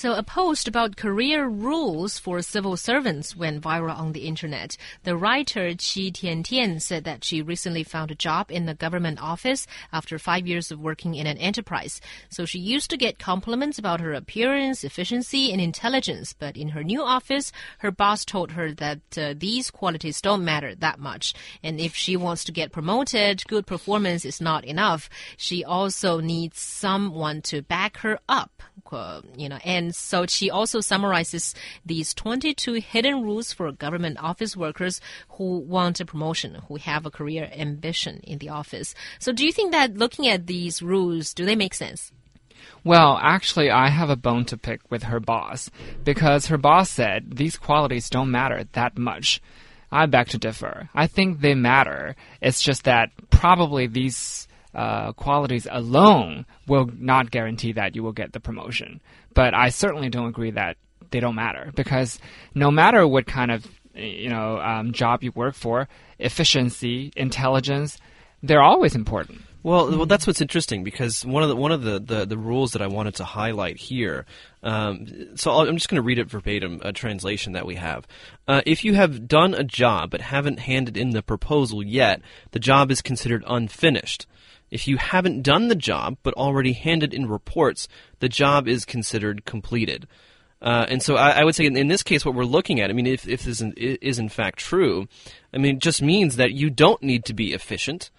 So, a post about career rules for civil servants went viral on the internet. The writer Qi Tiantian said that she recently found a job in a government office after five years of working in an enterprise. So, she used to get compliments about her appearance, efficiency, and intelligence. But in her new office, her boss told her that uh, these qualities don't matter that much. And if she wants to get promoted, good performance is not enough. She also needs someone to back her up. You know, and so she also summarizes these 22 hidden rules for government office workers who want a promotion, who have a career ambition in the office. So, do you think that looking at these rules, do they make sense? Well, actually, I have a bone to pick with her boss because her boss said these qualities don't matter that much. I beg to differ. I think they matter. It's just that probably these uh, qualities alone will not guarantee that you will get the promotion. But I certainly don't agree that they don't matter because no matter what kind of you know um, job you work for, efficiency, intelligence, they're always important. Well, well, that's what's interesting because one of the one of the, the, the rules that I wanted to highlight here. Um, so i am just going to read it verbatim, a translation that we have. Uh, if you have done a job but haven't handed in the proposal yet, the job is considered unfinished. If you haven't done the job but already handed in reports, the job is considered completed. Uh, and so I, I, would say in, in, this case, what we're looking at, I mean, if, if this is in, is in fact true, I mean, it just means that you don't need to be efficient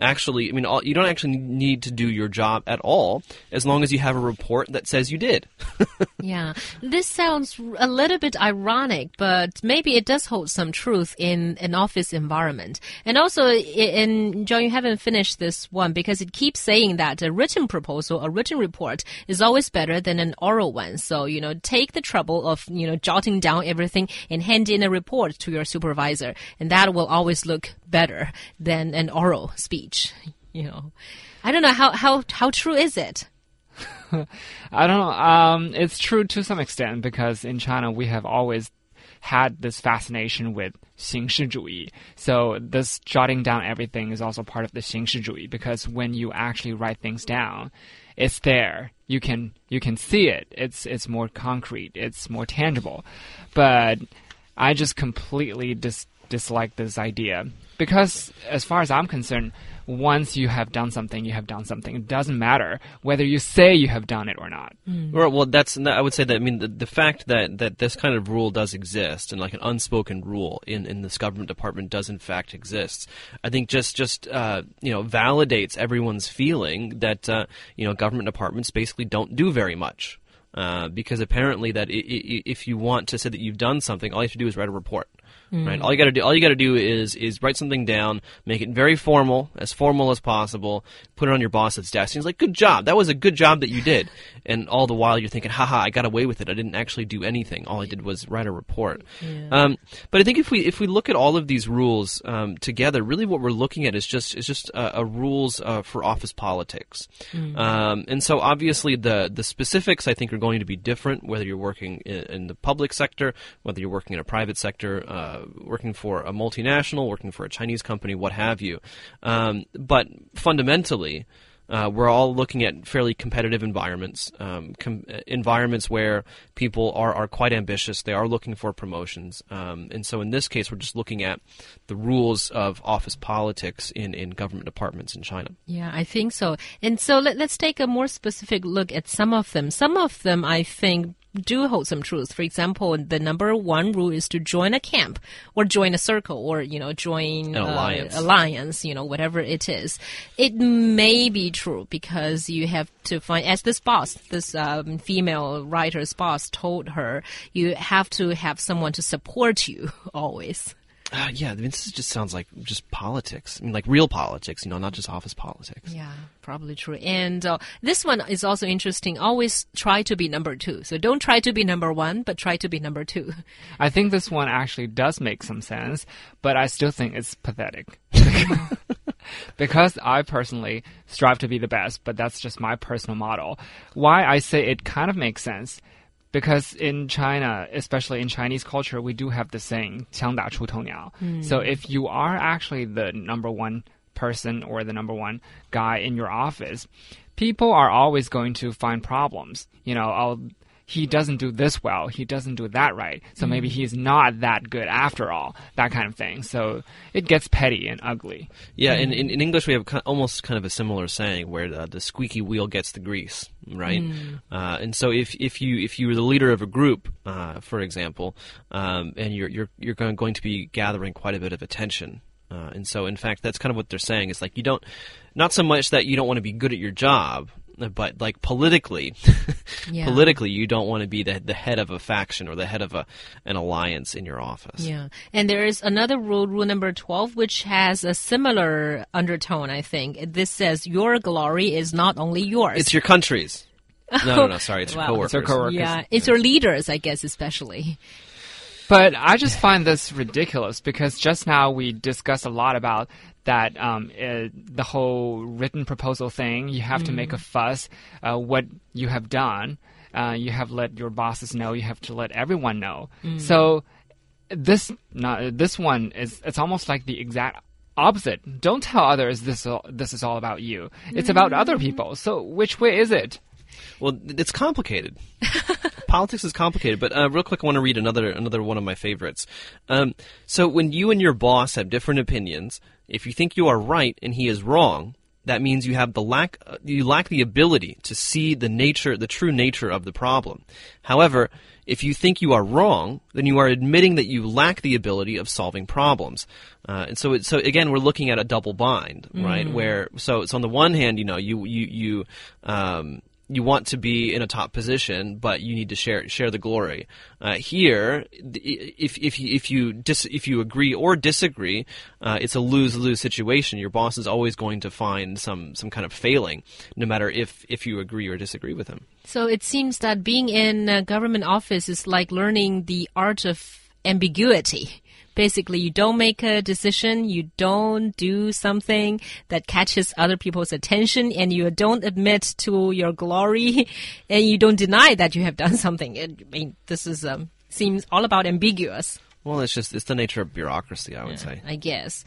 actually, I mean, all, you don't actually need to do your job at all as long as you have a report that says you did. yeah, this sounds a little bit ironic, but maybe it does hold some truth in an office environment. And also, in John, you haven't finished this one because it keeps saying that a written proposal, a written report, is always better than an oral one. So, you know, take the trouble of you know jotting down everything and hand in a report to your supervisor, and that will always look better than an oral speech. You know, I don't know how how how true is it. I don't know. Um, it's true to some extent because in China we have always had this fascination with 形式主义. So this jotting down everything is also part of the 形式主义 because when you actually write things down, it's there. You can you can see it. It's it's more concrete. It's more tangible. But I just completely dis dislike this idea because as far as I'm concerned, once you have done something, you have done something. It doesn't matter whether you say you have done it or not. Mm. Well, well, that's I would say that I mean the, the fact that that this kind of rule does exist and like an unspoken rule in in this government department does in fact exist. I think just just uh, you know validates everyone's feeling that uh, you know government departments basically don't do very much. Uh, because apparently that if you want to say that you've done something, all you have to do is write a report. Mm. Right. All you got to do, all you got to do is is write something down, make it very formal, as formal as possible. Put it on your boss's desk. He's like, "Good job. That was a good job that you did." and all the while you're thinking, "Haha, I got away with it. I didn't actually do anything. All I did was write a report." Yeah. Um, but I think if we if we look at all of these rules um, together, really what we're looking at is just is just a, a rules uh, for office politics. Mm. Um, and so obviously the the specifics I think are going to be different whether you're working in, in the public sector, whether you're working in a private sector. Uh, working for a multinational, working for a Chinese company, what have you. Um, but fundamentally, uh, we're all looking at fairly competitive environments, um, com- environments where people are, are quite ambitious. They are looking for promotions. Um, and so in this case, we're just looking at the rules of office politics in, in government departments in China. Yeah, I think so. And so let, let's take a more specific look at some of them. Some of them, I think, do hold some truth. For example, the number one rule is to join a camp or join a circle or, you know, join an uh, alliance. alliance, you know, whatever it is. It may be true because you have to find, as this boss, this um, female writer's boss told her, you have to have someone to support you always. Uh, yeah, I mean, this just sounds like just politics. I mean, like real politics, you know, not just office politics. Yeah, probably true. And uh, this one is also interesting. Always try to be number two. So don't try to be number one, but try to be number two. I think this one actually does make some sense, but I still think it's pathetic. because I personally strive to be the best, but that's just my personal model. Why I say it kind of makes sense because in China, especially in Chinese culture, we do have the saying mm. So if you are actually the number one person or the number one guy in your office, people are always going to find problems. You know, I'll he doesn't do this well, he doesn't do that right, so Mm. maybe he's not that good after all, that kind of thing. So it gets petty and ugly. Yeah, in, in, in English we have almost kind of a similar saying where the, the squeaky wheel gets the grease, right? Uh, and so if, if you if you were the leader of a group, uh, for example, um, and you're you're you're going, going to be gathering quite a bit of attention. Uh, and so, in fact, that's kind of what they're saying. Is like you don't, not so much that you don't want to be good at your job, but like politically, Yeah. politically, you don't want to be the the head of a faction or the head of a an alliance in your office. Yeah. And there is another rule, rule number 12, which has a similar undertone, I think. This says, Your glory is not only yours. It's your country's. No, no, no. Sorry, it's your Wow. coworkers. It's your coworkers. yeah. It's your leaders, I guess, especially. But I just find this ridiculous because just now we discussed a lot about that um, uh, the whole written proposal thing. You have to make a fuss uh, what you have done. Uh, you have let your bosses know. You have to let everyone know. So this not, this one is it's almost like the exact opposite. Don't tell others this this is all about you. It's about other people. So which way is it? Well, it's complicated. Politics is complicated, but uh, real quick, I want to read another another one of my favorites. Um, so, when you and your boss have different opinions, if you think you are right and he is wrong, that means you have the lack uh, you lack the ability to see the nature, the true nature of the problem. However, if you think you are wrong, then you are admitting that you lack the ability of solving problems. Uh, and so, it, so again, we're looking at a double bind, right? Where so, so on the one hand, you know, you you you um, you want to be in a top position, but you need to share share the glory. Uh, here, if if you, if you dis, if you agree or disagree, uh, it's a lose lose situation. Your boss is always going to find some some kind of failing, no matter if if you agree or disagree with him. So it seems that being in a government office is like learning the art of ambiguity. Basically, you don't make a decision, you don't do something that catches other people's attention, and you don't admit to your glory, and you don't deny that you have done something. It, I mean, this is um, seems all about ambiguous, Well, it's just it's the nature of bureaucracy, I would say. I guess.